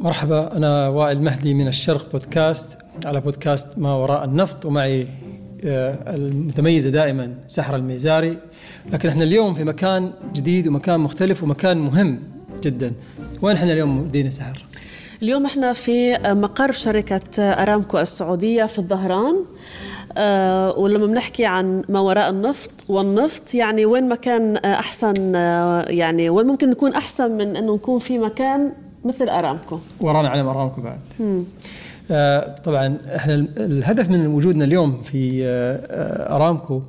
مرحبا أنا وائل مهدي من الشرق بودكاست على بودكاست ما وراء النفط ومعي آه، المتميزة دائما سحر الميزاري. لكن إحنا اليوم في مكان جديد ومكان مختلف ومكان مهم جدا. وين إحنا اليوم دينا سحر؟ اليوم إحنا في مقر شركة أرامكو السعودية في الظهران. أه ولما بنحكي عن ما وراء النفط والنفط يعني وين مكان أحسن أه يعني وين ممكن نكون أحسن من أنه نكون في مكان مثل أرامكو. ورانا علم أرامكو بعد. آه طبعا إحنا الهدف من وجودنا اليوم في آه أرامكو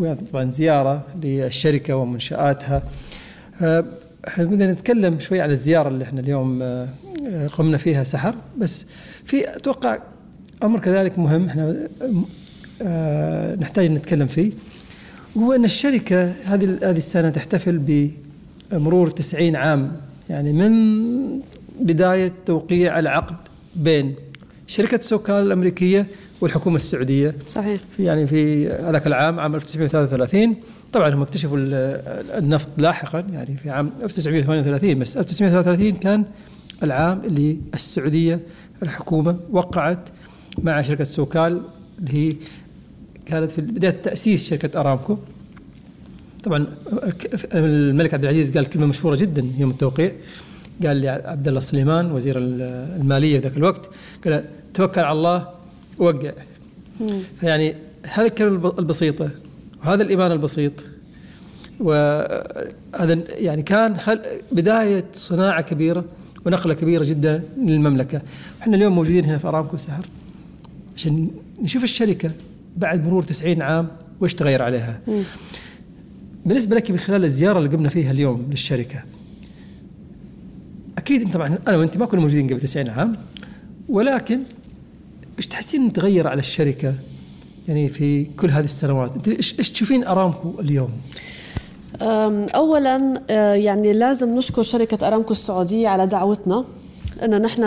هو طبعا زيارة للشركة ومنشآتها. آه إحنا بدنا نتكلم شوي على الزيارة اللي إحنا اليوم آه قمنا فيها سحر. بس في أتوقع أمر كذلك مهم إحنا آه نحتاج نتكلم فيه. وهو إن الشركة هذه هذه السنة تحتفل بمرور 90 عام يعني من بداية توقيع العقد بين شركة سوكال الأمريكية والحكومة السعودية. صحيح. يعني في هذاك العام عام 1933 طبعا هم اكتشفوا النفط لاحقا يعني في عام 1938 بس 1933 كان العام اللي السعودية الحكومة وقعت مع شركة سوكال اللي هي كانت في بداية تأسيس شركة أرامكو. طبعا الملك عبد العزيز قال كلمة مشهورة جدا يوم التوقيع قال لعبد الله سليمان وزير المالية في ذاك الوقت قال توكل على الله ووقع فيعني هذه الكلمة البسيطه وهذا الإيمان البسيط وهذا يعني كان خل بداية صناعة كبيرة ونقله كبيرة جدا للمملكة. إحنا اليوم موجودين هنا في أرامكو سحر عشان نشوف الشركة بعد مرور 90 عام وايش تغير عليها. م. بالنسبة لك من خلال الزيارة اللي قمنا فيها اليوم للشركة أكيد أنت طبعا أنا وأنت ما كنا موجودين قبل 90 عام ولكن إيش تحسين تغير على الشركة يعني في كل هذه السنوات أنت إيش إيش تشوفين أرامكو اليوم؟ اولا يعني لازم نشكر شركة أرامكو السعودية على دعوتنا إن نحن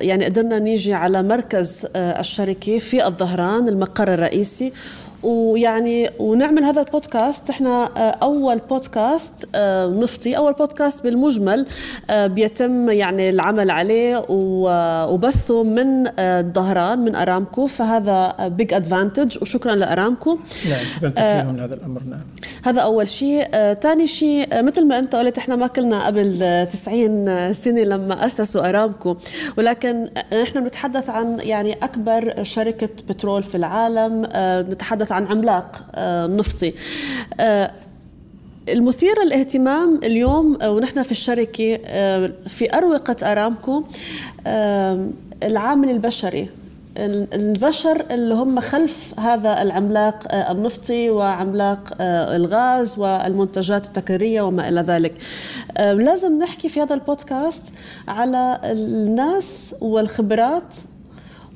يعني قدرنا نيجي على مركز الشركة في الظهران المقر الرئيسي ويعني ونعمل هذا البودكاست. إحنا أول بودكاست نفطي أول بودكاست بالمجمل بيتم يعني العمل عليه وبثه من الظهران من أرامكو. فهذا بيج ادفانتج وشكرا لأرامكو. نعم شكرا تسليمهم لهذا الأمر. نعم. هذا أول شيء. ثاني شيء مثل ما أنت قلت إحنا ما كلنا قبل 90 سنة لما أسسوا أرامكو. ولكن إحنا بنتحدث عن يعني أكبر شركة بترول في العالم. نتحدث عن عملاق نفطي. المثير للاهتمام اليوم ونحن في الشركة في أروقة أرامكو العامل البشري. البشر اللي هم خلف هذا العملاق النفطي وعملاق الغاز والمنتجات التكريرية وما إلى ذلك. لازم نحكي في هذا البودكاست على الناس والخبرات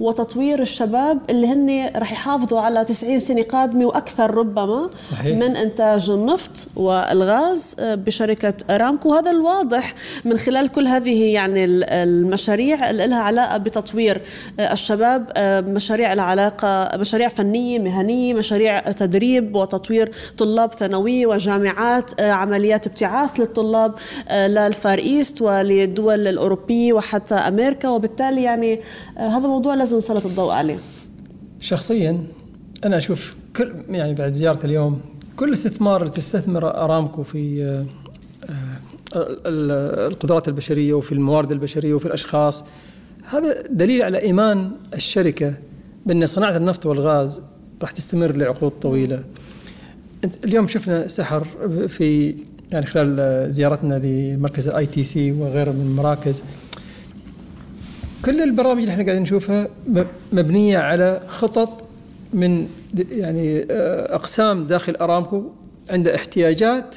وتطوير الشباب اللي هن رح يحافظوا على 90 سنة قادمة وأكثر ربما صحيح. من إنتاج النفط والغاز بشركة أرامكو هذا الواضح من خلال كل هذه يعني المشاريع اللي لها علاقة بتطوير الشباب مشاريع لها علاقة مشاريع فنية مهنية مشاريع تدريب وتطوير طلاب ثانوية وجامعات عمليات ابتعاث للطلاب للفار إيست وللدول الأوروبية وحتى أمريكا وبالتالي يعني هذا موضوع لازم نسلط الضوء عليه. شخصيا أنا أشوف كل يعني بعد زيارة اليوم كل استثمار تستثمر أرامكو في القدرات البشرية وفي الموارد البشرية وفي الأشخاص. هذا دليل على إيمان الشركة بأن صناعة النفط والغاز راح تستمر لعقود طويلة. اليوم شفنا سحر في يعني خلال زيارتنا لمركز ال ITC وغيره من المراكز. كل البرامج اللي إحنا قاعدين نشوفها مبنية على خطط من يعني أقسام داخل أرامكو عندها احتياجات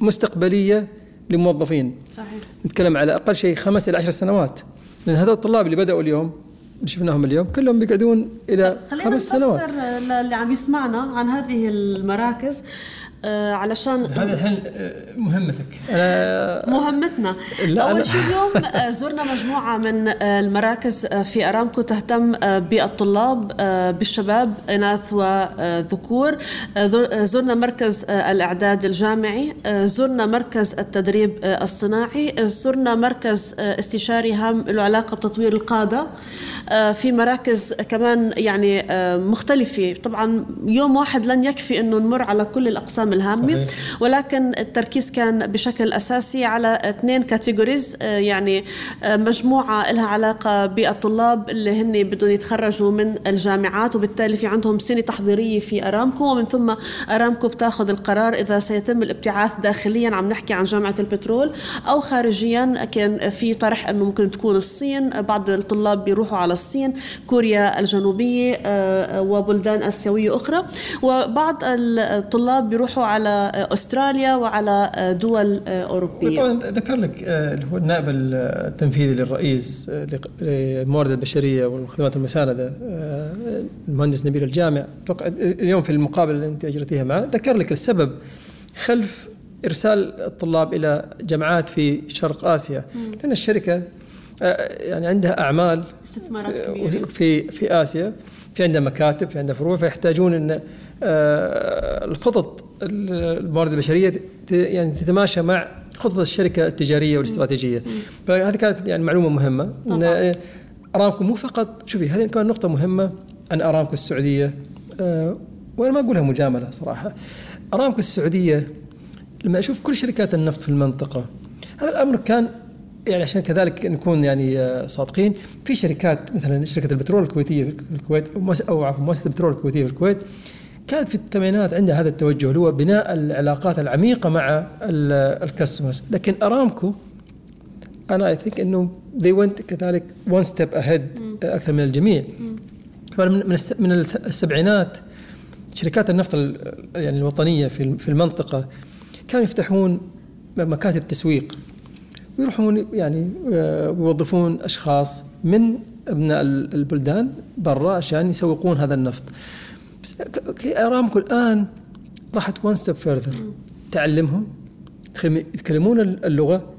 مستقبلية للموظفين صحيح. نتكلم على أقل شيء خمس إلى عشر سنوات. لأن هذول الطلاب اللي بدأوا اليوم اللي شفناهم اليوم كلهم بيقعدون إلى خلينا خمس سنوات. خلينا اللي عم يسمعنا عن هذه المراكز. آه، علشان هذا الحين آه، مهمتك. أنا مهمتنا. أول شيء اليوم آه، زرنا مجموعة من المراكز في أرامكو تهتم بالطلاب بالشباب إناث وذكور. زرنا مركز الإعداد الجامعي زرنا مركز التدريب الصناعي زرنا مركز استشاري هام له علاقه بتطوير القادة. في مراكز كمان يعني مختلفة. طبعا يوم واحد لن يكفي إنه نمر على كل الأقسام الهامه صحيح. ولكن التركيز كان بشكل أساسي على اثنين كاتيجوريز آه، يعني آه، مجموعة لها علاقة بالطلاب اللي هن بدهم يتخرجوا من الجامعات وبالتالي في عندهم سنة تحضيرية في أرامكو ومن ثم أرامكو بتاخذ القرار إذا سيتم الابتعاث داخليا عم نحكي عن جامعة البترول أو خارجيا كان في طرح إنه ممكن تكون الصين. بعض الطلاب بيروحوا على الصين كوريا الجنوبية آه، وبلدان آسيوية أخرى. وبعض الطلاب بيروحوا على أستراليا وعلى دول أوروبية. طبعا ذكر لك آه، اللي هو النائب التنفيذي للرئيس آه، للموارد البشرية والخدمات المساندة آه، المهندس نبيل الجامع. اليوم في المقابلة اللي أنت أجريتيها معه ذكر لك السبب خلف إرسال الطلاب إلى جامعات في شرق آسيا. لأن الشركة يعني عندها أعمال استثمارات كبيرة. في في آسيا. في عندها مكاتب في عندها فروع فيحتاجون إن الخطط الموارد البشرية يعني تتماشى مع خطط الشركة التجارية والاستراتيجية. فهذه كانت يعني معلومة مهمة. إن أرامكو مو فقط شوفي هذه كانت نقطة مهمة عن أرامكو السعودية. أه وأنا ما أقولها مجاملة صراحة. أرامكو السعودية لما أشوف كل شركات النفط في المنطقة هذا الأمر كان يعني عشان كذلك نكون يعني آه، صادقين. في شركات مثلا شركة البترول الكويتية في الكويت أو عفوا مؤسسة البترول الكويتية في الكويت كانت في الثمانينات عندها هذا التوجه اللي هو بناء العلاقات العميقة مع الكاستمرز لكن أرامكو أنا اي ثينك إنه they went كذلك one step ahead أكثر من الجميع. من من السبعينات شركات النفط يعني الوطنية في في المنطقة كانوا يفتحون مكاتب تسويق. ويروحون يعني آه، يوظفون أشخاص من أبناء البلدان برا عشان يسوقون هذا النفط. ارامكو الان راحت one step further تعلمهم يتكلمون اللغة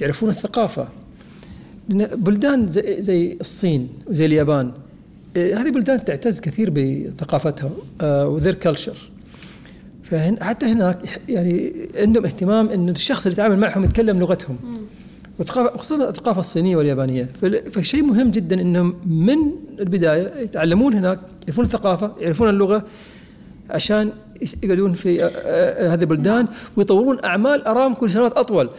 يعرفون الثقافة. بلدان زي, زي الصين وزي اليابان آه، هذه بلدان تعتز كثير بثقافتها وذير كلتشر فحتى هناك يعني عندهم اهتمام إن الشخص اللي يتعامل معهم يتكلم لغتهم. خصوصا الثقافه الصينية واليابانية. فشيء مهم جدا إنهم من البداية يتعلمون هناك يعرفون الثقافة يعرفون اللغة عشان يقعدون في آه، آه، هذه البلدان ويطورون أعمال أرامكو لسنوات أطول.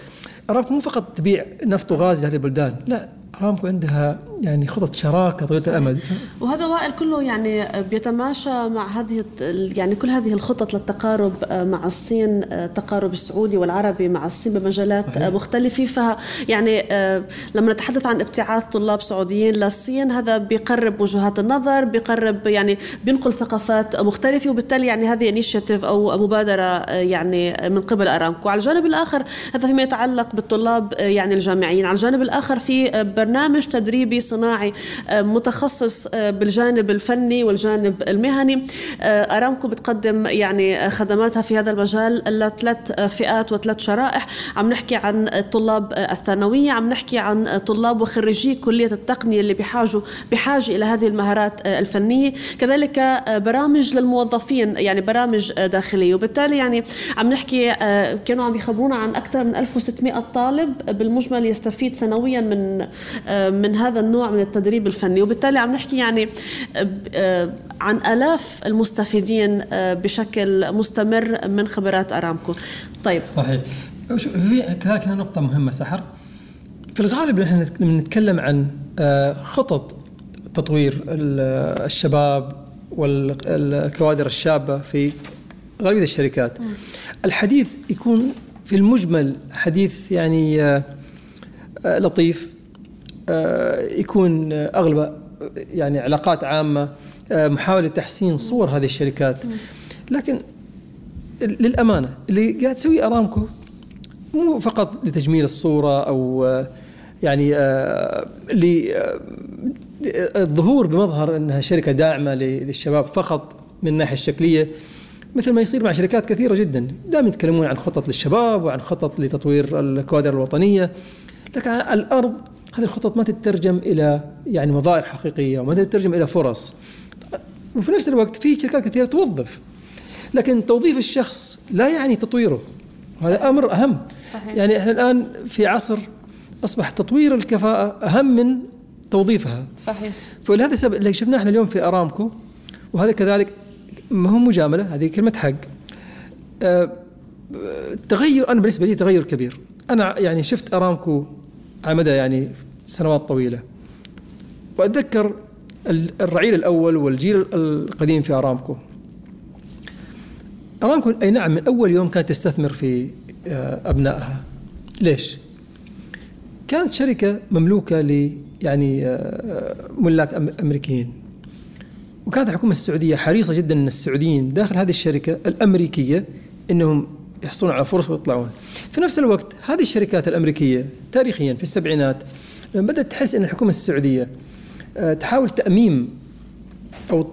أرامكو مو فقط تبيع نفط وغاز لهذه البلدان. لا أرامكو عندها يعني خطط شراكة طويله الامد وهذا وائل كله يعني بيتماشى مع هذه يعني كل هذه الخطط للتقارب مع الصين التقارب السعودي والعربي مع الصين بمجالات صحيح. مختلفة. ف يعني لما نتحدث عن ابتعاث طلاب سعوديين للصين هذا بيقرب وجهات النظر بيقرب يعني بينقل ثقافات مختلفة وبالتالي يعني هذه انيشيتيف أو مبادرة يعني من قبل أرامكو. على الجانب الآخر هذا فيما يتعلق بالطلاب يعني الجامعيين. على الجانب الآخر في برنامج تدريبي صناعي آه، متخصص آه، بالجانب الفني والجانب المهني. آه، أرامكو بتقدم يعني خدماتها في هذا المجال لثلاث فئات وثلاث شرائح. عم نحكي عن الطلاب الثانوية عم نحكي عن طلاب وخريجي كلية التقنية اللي بحاجه بحاجه إلى هذه المهارات الفنية. كذلك برامج للموظفين يعني برامج داخلية. وبالتالي يعني عم نحكي كانوا عم يخبرونا عن أكثر من 1600 طالب بالمجمل يستفيد سنويا من من هذا النوع نوع من التدريب الفني وبالتالي عم نحكي يعني آه، عن آلاف المستفيدين آه، بشكل مستمر من خبرات أرامكو. طيب. صحيح. في كذلك نقطة مهمة سحر. في الغالب نحن نتكلم عن آه، خطط تطوير الشباب والكوادر الشابة في غالبية الشركات. الحديث يكون في المجمل حديث يعني لطيف آه، يكون اغلبه يعني علاقات عامة آه، محاولة تحسين صور هذه الشركات. لكن للأمانة اللي قاعد تسويه أرامكو مو فقط لتجميل الصورة أو آه، يعني للظهور بمظهر إنها شركة داعمة للشباب فقط من الناحية الشكلية مثل ما يصير مع شركات كثيرة جدا. دائما يتكلمون عن خطط للشباب وعن خطط لتطوير الكوادر الوطنية. لكن على الأرض هذه الخطط ما تترجم إلى يعني وظائف حقيقية وما تترجم إلى فرص. وفي نفس الوقت في شركات كثيرة توظف. لكن توظيف الشخص لا يعني تطويره. هذا أمر أهم. صحيح. يعني إحنا الآن في عصر أصبح تطوير الكفاءة أهم من توظيفها. صحيح. فلهذا السبب اللي شفناه إحنا اليوم في أرامكو وهذا كذلك ما هو مجاملة هذه كلمة حق. أه تغير أنا بالنسبة لي تغير كبير. أنا يعني شفت أرامكو على مدى يعني سنوات طويلة وأتذكر الرعيل الأول والجيل القديم في أرامكو أرامكو أي نعم من أول يوم كانت تستثمر في آه، أبنائها ليش؟ كانت شركة مملوكة ل يعني آه، ملاك أمريكيين وكانت الحكومة السعودية حريصة جدا إن السعوديين داخل هذه الشركة الأمريكية إنهم يحصلون على فرص ويطلعون. في نفس الوقت هذه الشركات الأمريكية تاريخيا في السبعينات لما بدأت تحس إن الحكومة السعودية آه، تحاول تأميم أو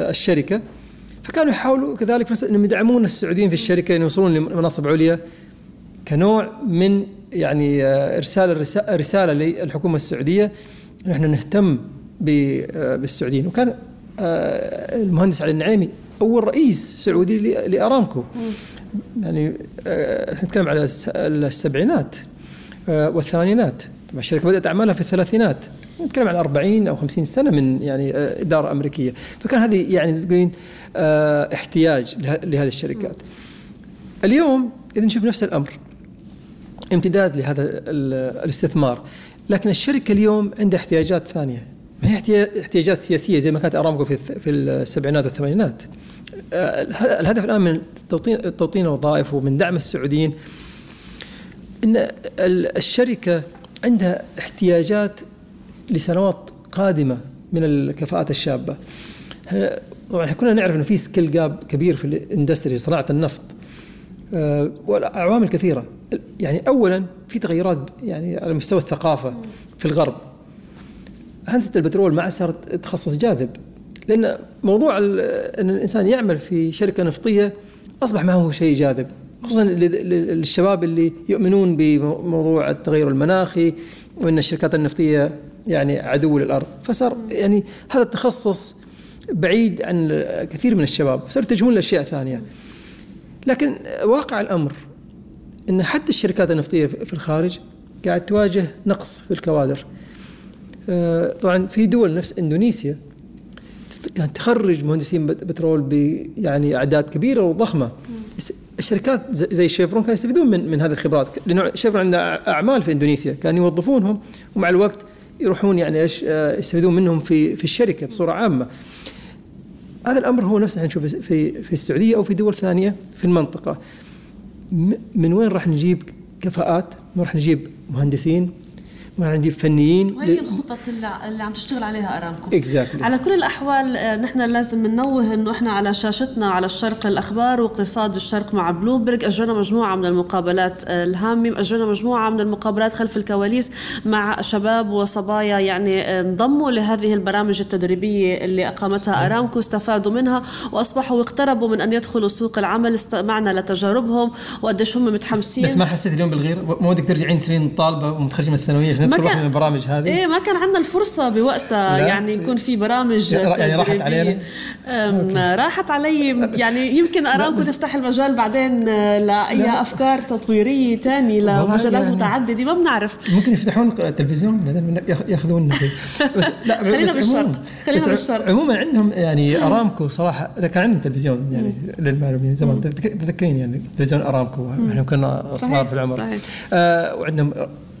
الشركة. فكانوا يحاولوا كذلك إنهم يدعمون السعوديين في الشركة انه يوصلون لمناصب عليا كنوع من يعني آه، إرسال رسالة للحكومة السعودية نحن نهتم آه، بالسعوديين. وكان آه، المهندس علي النعيمي أول رئيس سعودي لأرامكو. يعني نتكلم على السبعينات والثمانينات. الشركة بدأت أعمالها في الثلاثينات. نتكلم عن 40 أو 50 سنة من يعني إدارة أمريكية. فكان هذه يعني تقولين احتياج لهذه الشركات. اليوم إذا نشوف نفس الأمر امتداد لهذا الاستثمار. لكن الشركة اليوم عندها احتياجات ثانية. ما هي احتياجات سياسية زي ما كانت أرامكو في في السبعينات والثمانينات. آه، الهدف الآن من توطين توطين الوظائف ومن دعم السعوديين إن الشركة عندها احتياجات لسنوات قادمة من الكفاءات الشابة. طبعا كنا نعرف إنه في skill gap كبير في ال industry صناعة النفط. آه، والعوامل كثيرة. يعني اولا في تغيرات يعني على مستوى الثقافة في الغرب. هندسة البترول ما صارت تخصص جاذب. لأن موضوع إن الإنسان يعمل في شركة نفطية أصبح ما هو شيء جاذب. خصوصا للشباب اللي يؤمنون بموضوع التغير المناخي وإن الشركات النفطية يعني عدو للأرض. فصار يعني هذا التخصص بعيد عن كثير من الشباب صاروا يتجهون لأشياء ثانية. لكن واقع الأمر إن حتى الشركات النفطية في الخارج قاعد تواجه نقص في الكوادر. آه، طبعا في دول نفس إندونيسيا كانت تخرج مهندسين بترول ب يعني أعداد كبيرة وضخمة. الشركات زي شيفرون كانوا يستفيدون من من هذه الخبرات لأنه شيفرون عنده أعمال في إندونيسيا كانوا يوظفونهم ومع الوقت يروحون يعني إيش آه، يستفيدون منهم في في الشركة بصورة عامة هذا الأمر هو نفسه نشوفه في في السعودية أو في دول ثانية في المنطقة من وين راح نجيب كفاءات؟ وين راح نجيب مهندسين؟ نجيب فنيين. وهي الخطط اللي, اللي عم تشتغل عليها أرامكو؟ Exactly. على كل الأحوال آه، نحن لازم ننوه إنه إحنا على شاشتنا على الشرق الأخبار واقتصاد الشرق مع بلومبرج اجرنا مجموعة من المقابلات آه، الهامه اجرنا مجموعة من المقابلات خلف الكواليس مع شباب وصبايا يعني آه، انضموا لهذه البرامج التدريبية اللي أقامتها أرامكو استفادوا منها وأصبحوا اقتربوا من أن يدخلوا سوق العمل استمعنا لتجاربهم وقديش هم متحمسين. بس, ما حسيت اليوم بالغير؟ مو ودك ترجعين ترين طالبة ومتخرجه من الثانوية؟ ندخل واحدة من البرامج هذه؟ إيه ما كان عندنا الفرصة بوقتها يعني يكون في برامج يعني راحت علينا. راحت علي يعني يمكن ارامكو تفتح المجال بعدين آه، لأي أفكار تطويرية ثانية لمجالات يعني متعددة ما بنعرف. ممكن يفتحون التلفزيون بعدين ياخذون بس لا خلينا بالشرق خلينا بالشرق عموما عندهم يعني أرامكو صراحة كان عندهم تلفزيون يعني للمعلومية زمان تذكرين يعني تلفزيون أرامكو إحنا كنا صغار في العمر. صحيح. آه وعندهم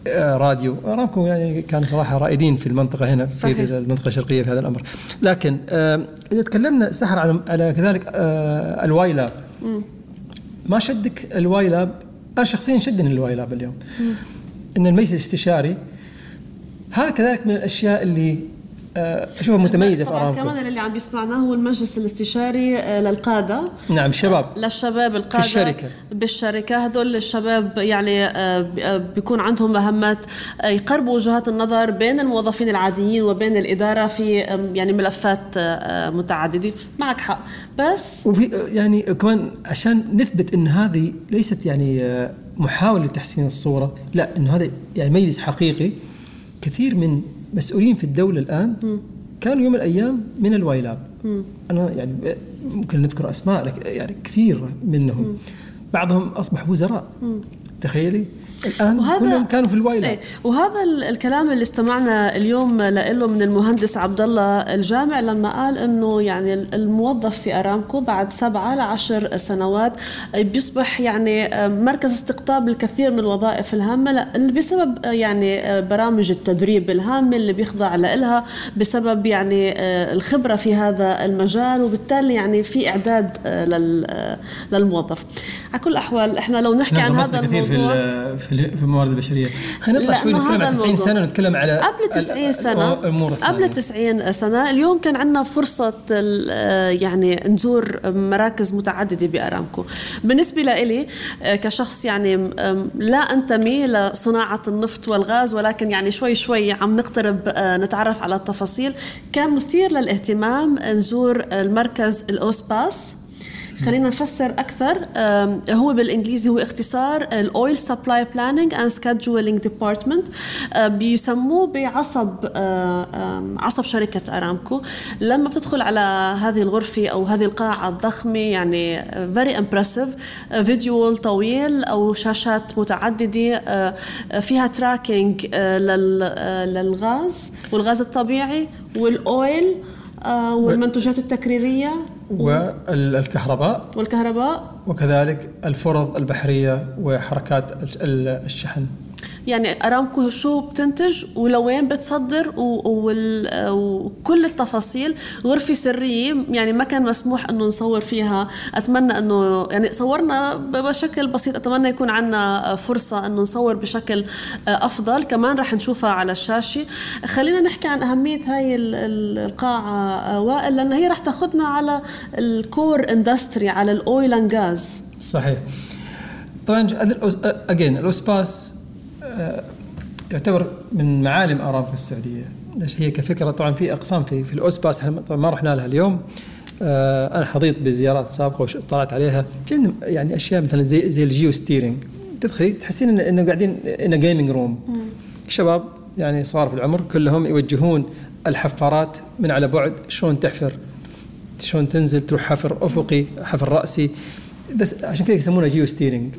راديو. ارامكو يعني كان صراحة رائدين في المنطقة هنا صحيح. في المنطقة الشرقية في هذا الأمر. لكن آه، إذا تكلمنا سحر على على كذلك آه، الواي لاب ما شدك ال YLAB أنا شخصيا شدني ال YLAB اليوم. مم. إن المجلس الاستشاري هذا كذلك من الأشياء اللي اشوفها متميزة في أرامكو. كمان اللي عم بيسمعنا هو المجلس الاستشاري للقادة. نعم الشباب للشباب القادة في الشركة. بالشركة. هدول الشباب يعني بيكون عندهم مهمات يقربوا وجهات النظر بين الموظفين العاديين وبين الإدارة في يعني ملفات متعددة. معك حق. بس وفي يعني كمان عشان نثبت إن هذه ليست يعني محاولة لتحسين الصورة لا إنه هذا يعني مجلس حقيقي. كثير من مسؤولين في الدولة الآن م. كانوا يوم من الأيام من الوايلاب م. أنا يعني ممكن نذكر أسماء يعني كثير منهم م. بعضهم أصبح وزراء تخيلي الآن وهذا كلهم كانوا في الوايلة إيه وهذا الكلام اللي استمعنا اليوم له من المهندس عبد الله الجامع لما قال إنه يعني الموظف في أرامكو بعد سبعة لعشر سنوات بيصبح يعني مركز استقطاب الكثير من الوظائف الهامة بسبب يعني برامج التدريب الهامة اللي بيخضع لها بسبب يعني الخبرة في هذا المجال وبالتالي يعني في إعداد للموظف. على كل الأحوال إحنا لو نحكي عن هذا الموضوع في في الموارد البشرية. خلينا نطلع شوي نتكلم عن 90 سنة ونتكلم على قبل 90 سنة قبل 90 سنة اليوم كان عندنا فرصة يعني نزور مراكز متعددة بأرامكو. بالنسبة لإلي كشخص يعني لا أنتمي لصناعة النفط والغاز ولكن يعني شوي شوي عم نقترب نتعرف على التفاصيل. كان مثير للاهتمام نزور المركز ال OSPAS. خلينا نفسر أكثر. هو بالإنجليزي هو اختصار ال Oil Supply Planning and Scheduling Department. بيسموه بعصب عصب شركة أرامكو. لما بتدخل على هذه الغرفة أو هذه القاعة الضخمة يعني very impressive video wall أو شاشات متعددة فيها tracking للغاز والغاز الطبيعي وال oil والمنتوجات التكريرية والكهرباء. والكهرباء. وكذلك الفرض البحرية وحركات الشحن. يعني ارامكو شو بتنتج ولوين بتصدر وكل التفاصيل غرفه سرية. يعني ما كان مسموح إنه نصور فيها. أتمنى انه يعني صورنا بشكل بسيط. أتمنى يكون عندنا فرصة إنه نصور بشكل أفضل. كمان رح نشوفها على الشاشة. خلينا نحكي عن أهمية هاي القاعة وائل لأن هي رح تاخذنا على ال core industry على ال oil and gas. صحيح. طبعا again ال OSPAS يعتبر من معالم ارامكو السعودية. هي كفكرة؟ طبعا في أقسام في في ال OSPAS إحنا طبعا ما رحنا لها اليوم. أنا حظيت بزيارات سابقة وطلعت عليها. في يعني أشياء مثلا زي زي ال geosteering تدخلي تحسين إنه قاعدين in gaming room شباب يعني صغار في العمر كلهم يوجهون الحفارات من على بعد. شلون تحفر؟ شلون تنزل؟ تروح حفر أفقي حفر رأسي. بس عشان كذا يسمونه geosteering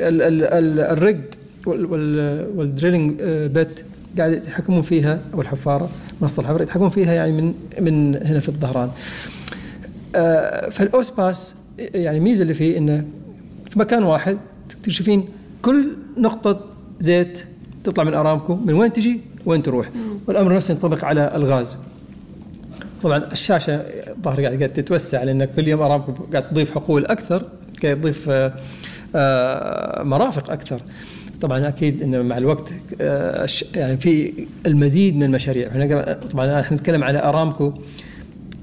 ال rig وال drilling bit قاعد يتحكمون فيها أو الحفارة منصة الحفر يتحكمون فيها يعني من من هنا في الظهران. فال OSPAS يعني الميزه اللي فيه إنه في مكان واحد تكتشفين كل نقطة زيت تطلع من أرامكو من وين تجي وين تروح والأمر نفسه ينطبق على الغاز. طبعا الشاشة الظاهر قاعد قاعد تتوسع لأن كل يوم أرامكو قاعد تضيف حقول أكثر قاعد تضيف مرافق أكثر. طبعا أكيد إنه مع الوقت يعني في المزيد من المشاريع. إحنا طبعا إحنا نتكلم على أرامكو.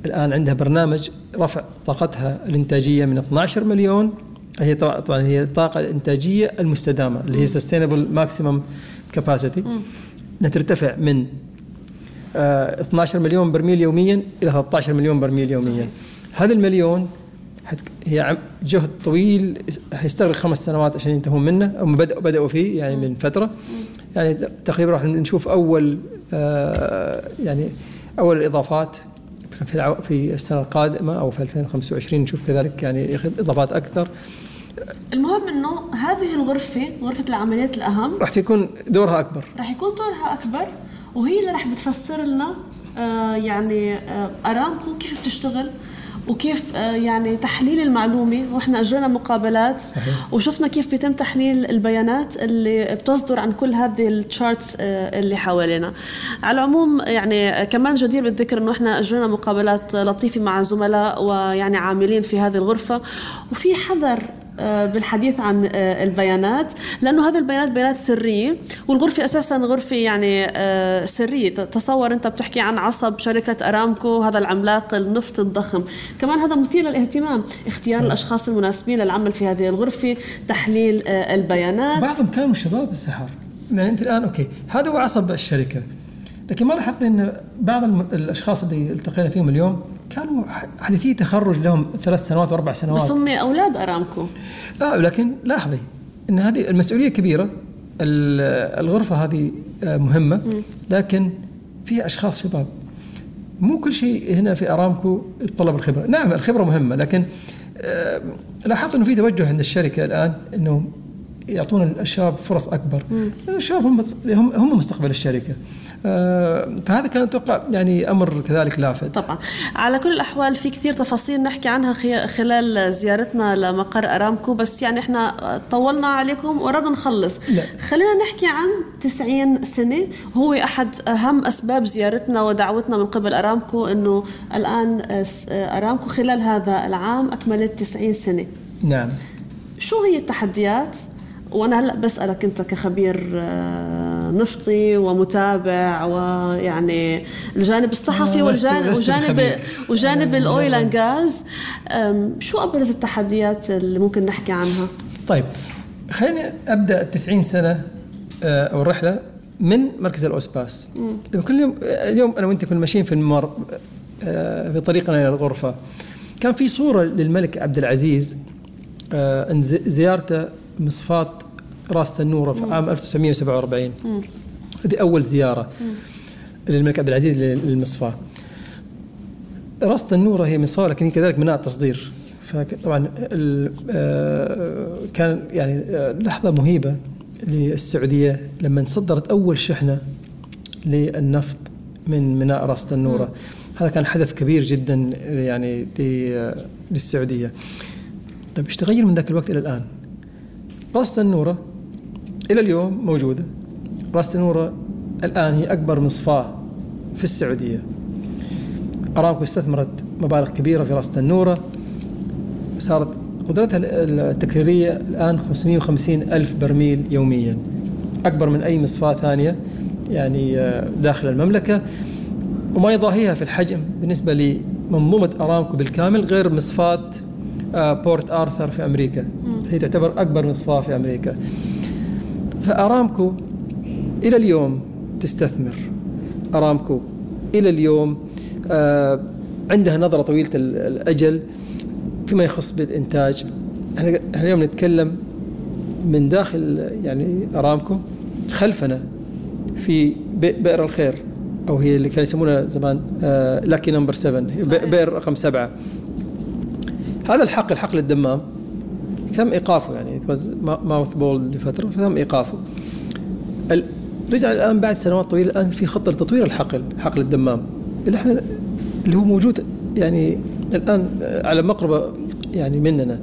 الآن عندها برنامج رفع طاقتها الإنتاجية من 12 مليون. هي طبعا هي الطاقة الإنتاجية المستدامة اللي هي سستينبل ماكسيمم كاباسيتي إنها ترتفع من 12 مليون برميل يوميا إلى 13 مليون برميل يوميا. هذا المليون هي جهد طويل حيستغرق خمس سنوات عشان ينتهون منه هم بدأوا بدأوا فيه يعني من فترة. يعني تقريبا راح نشوف أول آه يعني أول الإضافات في في السنة القادمة أو في 2025 نشوف كذلك يعني إضافات أكثر. المهم إنه هذه الغرفة غرفة العمليات الأهم راح يكون دورها أكبر. راح يكون دورها أكبر وهي اللي راح بتفسر لنا يعني آه أرامكو كيف بتشتغل وكيف يعني تحليل المعلومة. وإحنا اجرينا مقابلات صحيح. وشفنا كيف بيتم تحليل البيانات اللي بتصدر عن كل هذه التشارتس اللي حوالينا. على العموم يعني كمان جدير بالذكر إنه إحنا اجرينا مقابلات لطيفة مع زملاء ويعني عاملين في هذه الغرفة. وفي حذر آه، بالحديث عن آه، البيانات لأنه هذه البيانات بيانات سرية والغرفة أساسا غرفة يعني آه، سرية. تصور أنت بتحكي عن عصب شركة أرامكو هذا العملاق النفط الضخم. كمان هذا مثير للاهتمام. اختيار الأشخاص المناسبين للعمل في هذه الغرفة تحليل البيانات. بعضهم كانوا شباب السحر. يعني أنت الآن أوكي هذا هو عصب الشركة. لكن ما لاحظت إن بعض الأشخاص اللي التقينا فيهم اليوم كانوا حديثي تخرج لهم ثلاث سنوات وأربع سنوات. بس هم أولاد أرامكو. آه لكن لاحظي إن هذه المسؤولية كبيرة الغرفة هذه آه، مهمة لكن فيها أشخاص شباب. مو كل شيء هنا في أرامكو يتطلب الخبرة، نعم الخبرة مهمة لكن آه، لاحظت إنه في توجه عند الشركة الآن إنه يعطون الشباب فرص أكبر، الشباب هم هم مستقبل الشركة. آه، فهذا كان أتوقع يعني أمر كذلك لافت. طبعا. على كل الأحوال في كثير تفاصيل نحكي عنها خلال زيارتنا لمقر أرامكو بس يعني إحنا طولنا عليكم وقربنا نخلص. لا. خلينا نحكي عن 90 سنة. هو أحد أهم أسباب زيارتنا ودعوتنا من قبل أرامكو إنه الآن أرامكو خلال هذا العام أكملت 90 سنة. نعم. شو هي التحديات؟ وأنا هلأ بسألك أنت كخبير آه، نفطي ومتابع ويعني الجانب الصحفي والجانب وجانب وجانب الأويل أند غاز. شو أبرز التحديات اللي ممكن نحكي عنها؟ طيب خليني أبدأ 90 سنة آه، أو الرحلة من مركز الأوسباس. كل يوم اليوم أنا وأنت كنا ماشيين في الممر آه، في طريقنا إلى الغرفة. كان في صورة للملك عبد العزيز زيارته مصفاة راس تنورة في عام 1947 هذه أول زيارة للملك عبد العزيز للمصفاة. راس تنورة هي مصفاة لكن هي كذلك مناء تصدير. فطبعا آه، كان يعني آه، لحظة مهيبة للسعودية لما صدرت أول شحنة للنفط من ميناء راس تنورة هذا كان حدث كبير جدا يعني للسعودية. طيب إيش تغير من ذاك الوقت إلى الآن؟ رأس تنورة إلى اليوم موجودة. رأس تنورة الآن هي أكبر مصفاة في السعودية. أرامكو استثمرت مبالغ كبيرة في رأس تنورة صارت قدرتها التكريرية الآن 550 ألف برميل يوميا. أكبر من أي مصفاة ثانية يعني آه، داخل المملكة. وما يضاهيها في الحجم بالنسبة لمنظومة أرامكو بالكامل غير مصفاة آه، بورت آرثر في أمريكا. هي تعتبر أكبر مصفاة في أمريكا. فأرامكو إلى اليوم تستثمر. أرامكو إلى اليوم آه عندها نظرة طويلة الأجل فيما يخص بالإنتاج. إحنا اليوم نتكلم من داخل يعني أرامكو خلفنا في بئر الخير أو هي اللي كانوا يسمونها زمان آه lucky number 7 بئر رقم سبعة. هذا الحقل حقل الدمام تم إيقافه يعني mothball لفترة فتم إيقافه. رجع الآن بعد سنوات طويلة الآن في خطه لتطوير الحقل حقل الدمام. اللي إحنا اللي هو موجود يعني الآن على مقربة يعني مننا.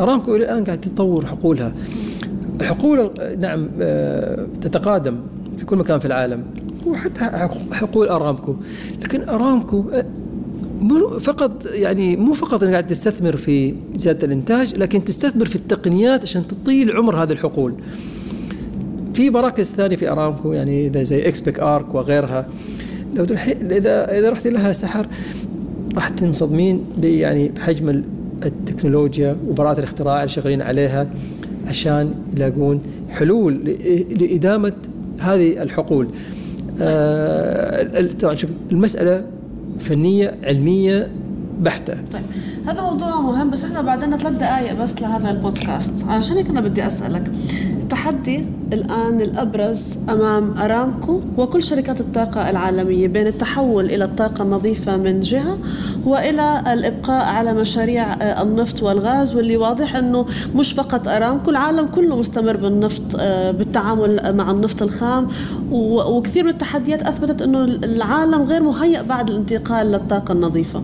أرامكو إلى الآن قاعد تطور حقولها. الحقول نعم آه، تتقادم في كل مكان في العالم وحتى حقول أرامكو. لكن أرامكو فقط يعني مو فقط إنك قاعد تستثمر في زيادة الإنتاج لكن تستثمر في التقنيات عشان تطيل عمر هذه الحقول. في مراكز ثانية في أرامكو يعني إذا زي إكسبك آرك وغيرها لو إذا إذا رحت لها سحر راح تنصدمين يعني بحجم التكنولوجيا وبراءة الاختراع اللي شغالين عليها عشان يلاقون حلول لإدامة هذه الحقول. آه طبعا شوف المسألة فنية علمية بحتة. طيب هذا موضوع مهم بس إحنا بعد لنا ثلاث دقائق بس لهذا البودكاست. عشان هيك أنا بدي أسألك التحدي الآن الأبرز أمام أرامكو وكل شركات الطاقة العالمية بين التحول إلى الطاقة النظيفة من جهة وإلى الإبقاء على مشاريع آه، النفط والغاز واللي واضح أنه مش فقط أرامكو العالم كله مستمر بالنفط آه، بالتعامل مع النفط الخام وكثير من التحديات أثبتت أنه العالم غير مهيأ بعد الانتقال للطاقة النظيفة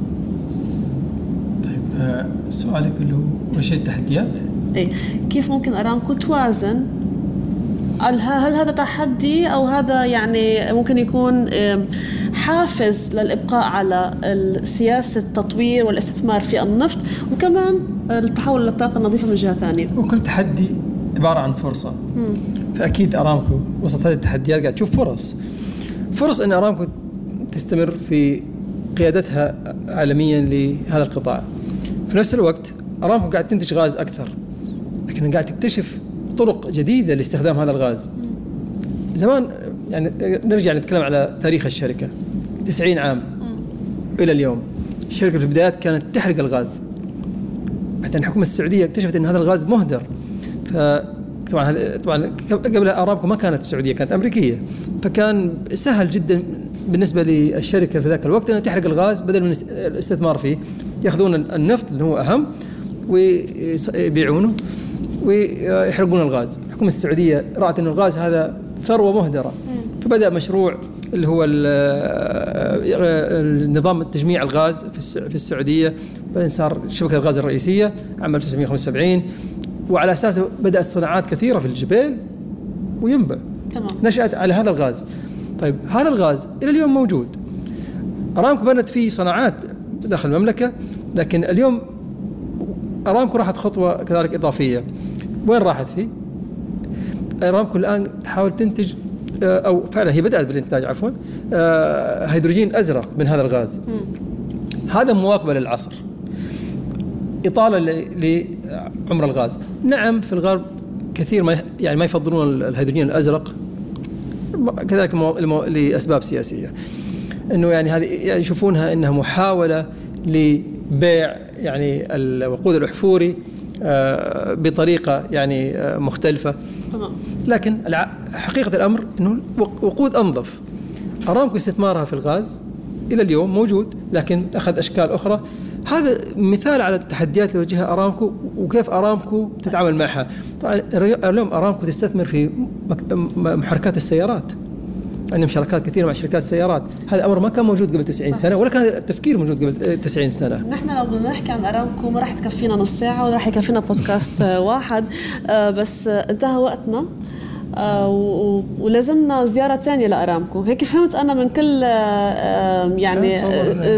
طيب آه، سؤالك اللي هو وش التحديات؟ إيه. كيف ممكن أرامكو توازن هل هذا تحدي أو هذا يعني ممكن يكون حافز للإبقاء على سياسه التطوير والاستثمار في النفط وكمان التحول للطاقة النظيفة من جهة ثانية؟ وكل تحدي عبارة عن فرصة. مم. فأكيد أرامكو وسط هذه التحديات قاعد تشوف فرص. فرص إن أرامكو تستمر في قيادتها عالميا لهذا القطاع. في نفس الوقت أرامكو قاعد تنتج غاز أكثر. لكن قاعد تكتشف طرق جديدة لاستخدام هذا الغاز. زمان يعني نرجع نتكلم على تاريخ الشركة. 90 عام إلى اليوم. الشركة في البدايات كانت تحرق الغاز. بعدين الحكومة السعودية اكتشفت إن هذا الغاز مهدر. ف طبعا طبعا قبل ارامكو ما كانت السعودية كانت أمريكية. فكان سهل جدا بالنسبة للشركة في ذاك الوقت إنها تحرق الغاز بدل من الاستثمار فيه. يأخذون النفط اللي هو أهم ويبيعونه. ويحرقون الغاز. الحكومة السعودية رأت أن الغاز هذا ثروة مهدرة. فبدأ مشروع اللي هو نظام تجميع الغاز في السعودية. بعدين صار شبكة الغاز الرئيسية عام 1975 وعلى أساسه بدأت صناعات كثيرة في الجبال وينبع. تمام. نشأت على هذا الغاز. طيب هذا الغاز إلى اليوم موجود. أرامكو بنت فيه صناعات داخل المملكة لكن اليوم أرامكو راحت خطوة كذلك إضافية. وين راحت فيه؟ ارامكو الآن تحاول تنتج آه، أو فعلا هي بدأت بالإنتاج عفوا آه، هيدروجين أزرق من هذا الغاز. هذا مواكبة للعصر. إطالة لعمر الغاز. نعم في الغرب كثير ما يعني ما يفضلون الهيدروجين الأزرق. كذلك لأسباب سياسية. إنه يعني هذه يعني يشوفونها إنها محاولة لبيع يعني الوقود الأحفوري آه، بطريقة يعني مختلفة. تمام. لكن حقيقة الأمر إنه وقود أنظف. أرامكو استثمارها في الغاز إلى اليوم موجود لكن أخذ أشكال أخرى. هذا مثال على التحديات اللي يواجهها أرامكو وكيف أرامكو تتعامل معها. طبعا اليوم أرامكو تستثمر في محركات السيارات. عندهم شراكات كثيرة مع شركات سيارات هذا أمر ما كان موجود قبل 90 سنة ولا كان التفكير موجود قبل 90 سنة. نحن لو بدنا نحكي عن أرامكو ما راح تكفينا نص ساعة ولا راح يكفينا بودكاست واحد. آه، بس انتهى وقتنا. آه، ولازمنا زيارة ثانية لأرامكو. هيك فهمت أنا من كل آه، يعني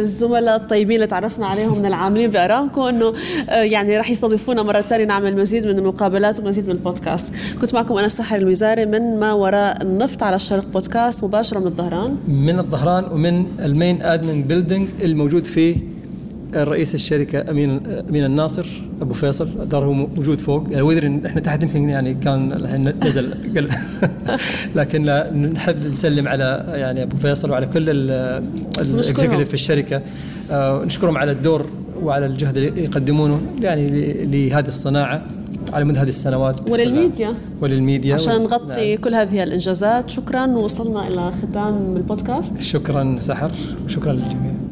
الزملاء الطيبين اللي تعرفنا عليهم من العاملين بارامكو إنه يعني راح يستضيفونا مرة ثانية نعمل مزيد من المقابلات ومزيد من البودكاست. كنت معكم أنا السحر المزاري من ما وراء النفط على الشرق بودكاست مباشرة من الظهران. من الظهران ومن ال main admin building الموجود فيه رئيس الشركة امين أمين الناصر أبو فيصل تراه موجود فوق. يعني ودري إن إحنا تحت يمكن يعني كان الحين نزل لكن نحب نسلم على يعني أبو فيصل وعلى كل ال executive في الشركة. آه، نشكرهم على الدور وعلى الجهد اللي يقدمونه يعني لهذه الصناعة على مدى هذه السنوات. وللميديا. وللميديا. عشان نغطي نعم. كل هذه الإنجازات. شكرا وصلنا إلى ختام البودكاست. شكرا سحر. وشكرا للجميع.